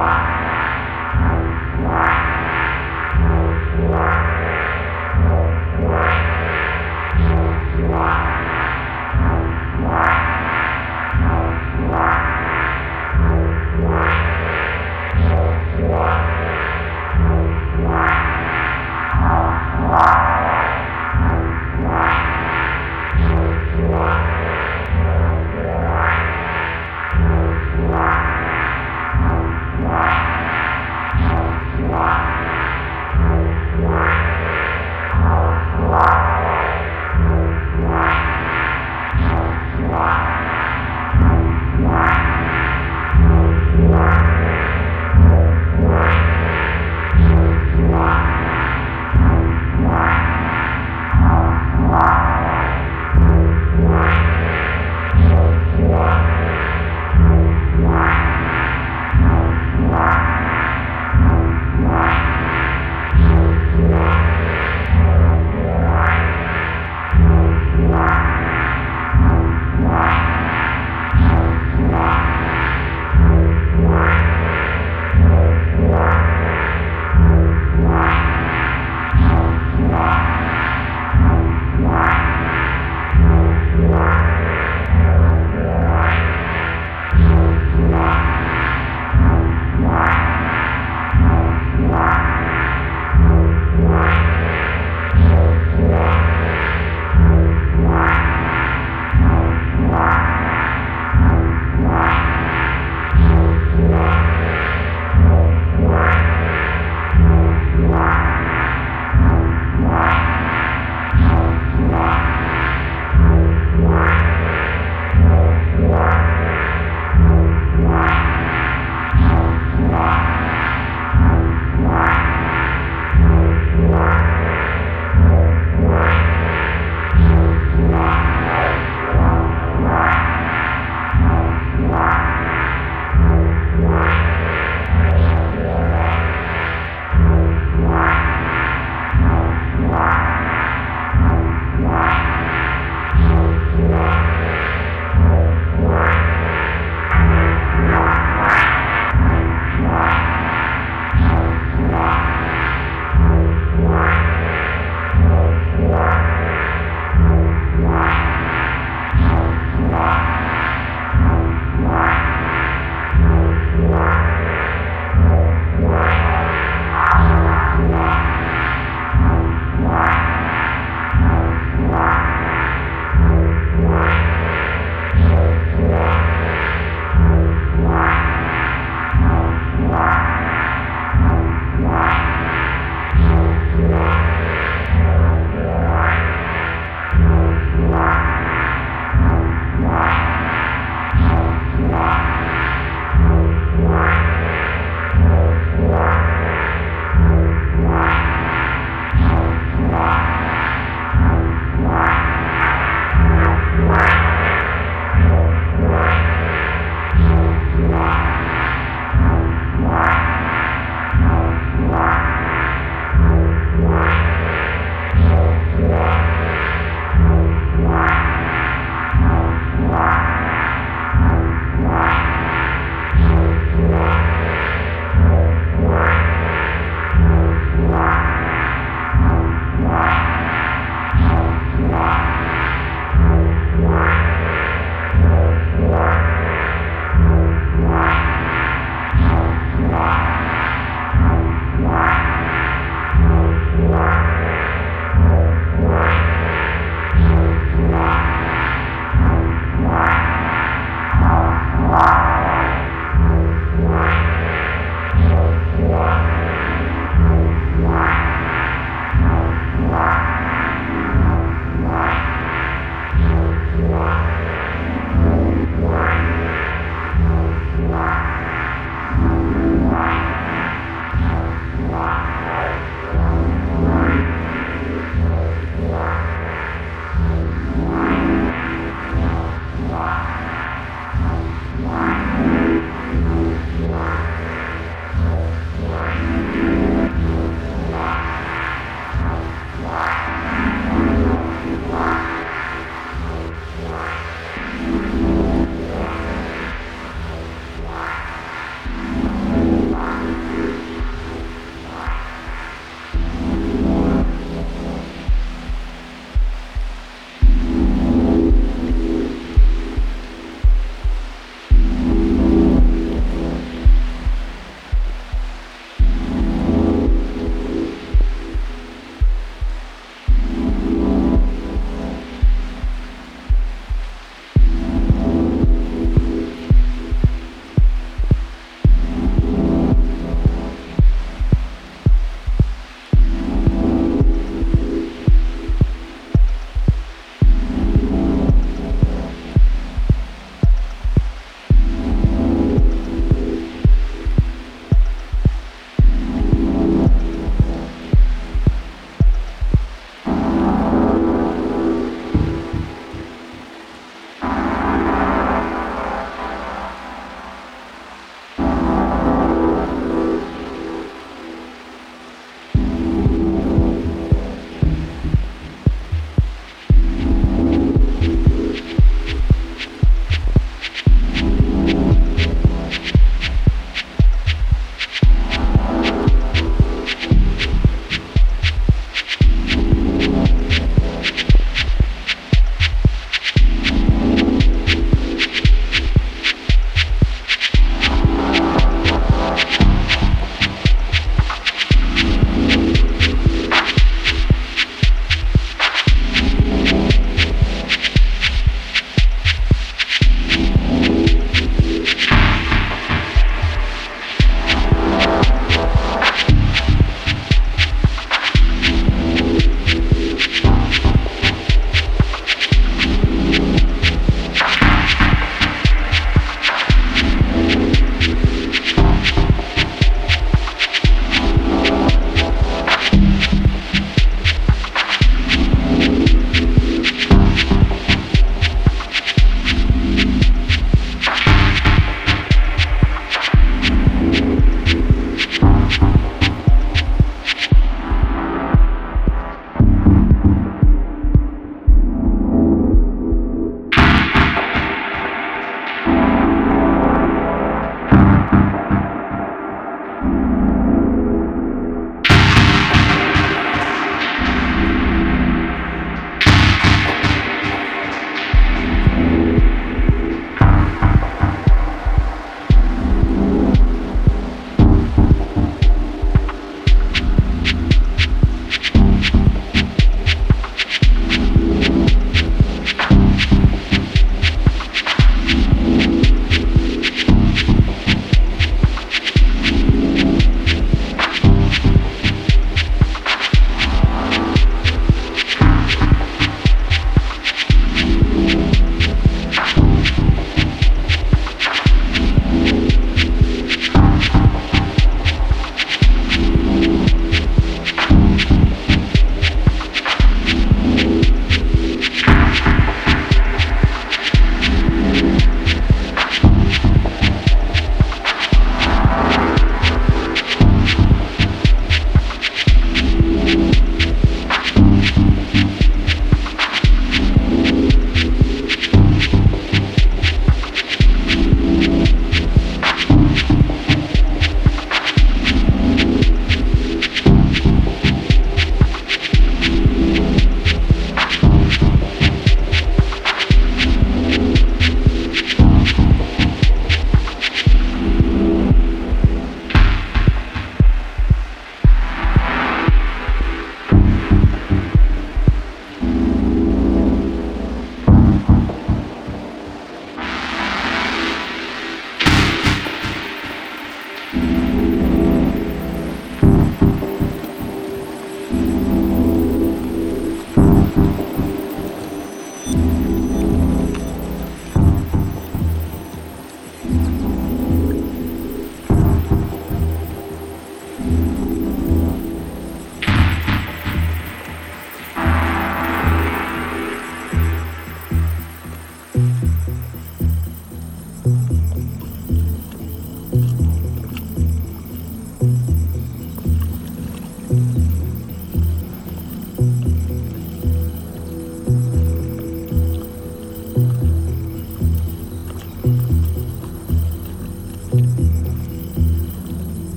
Wow.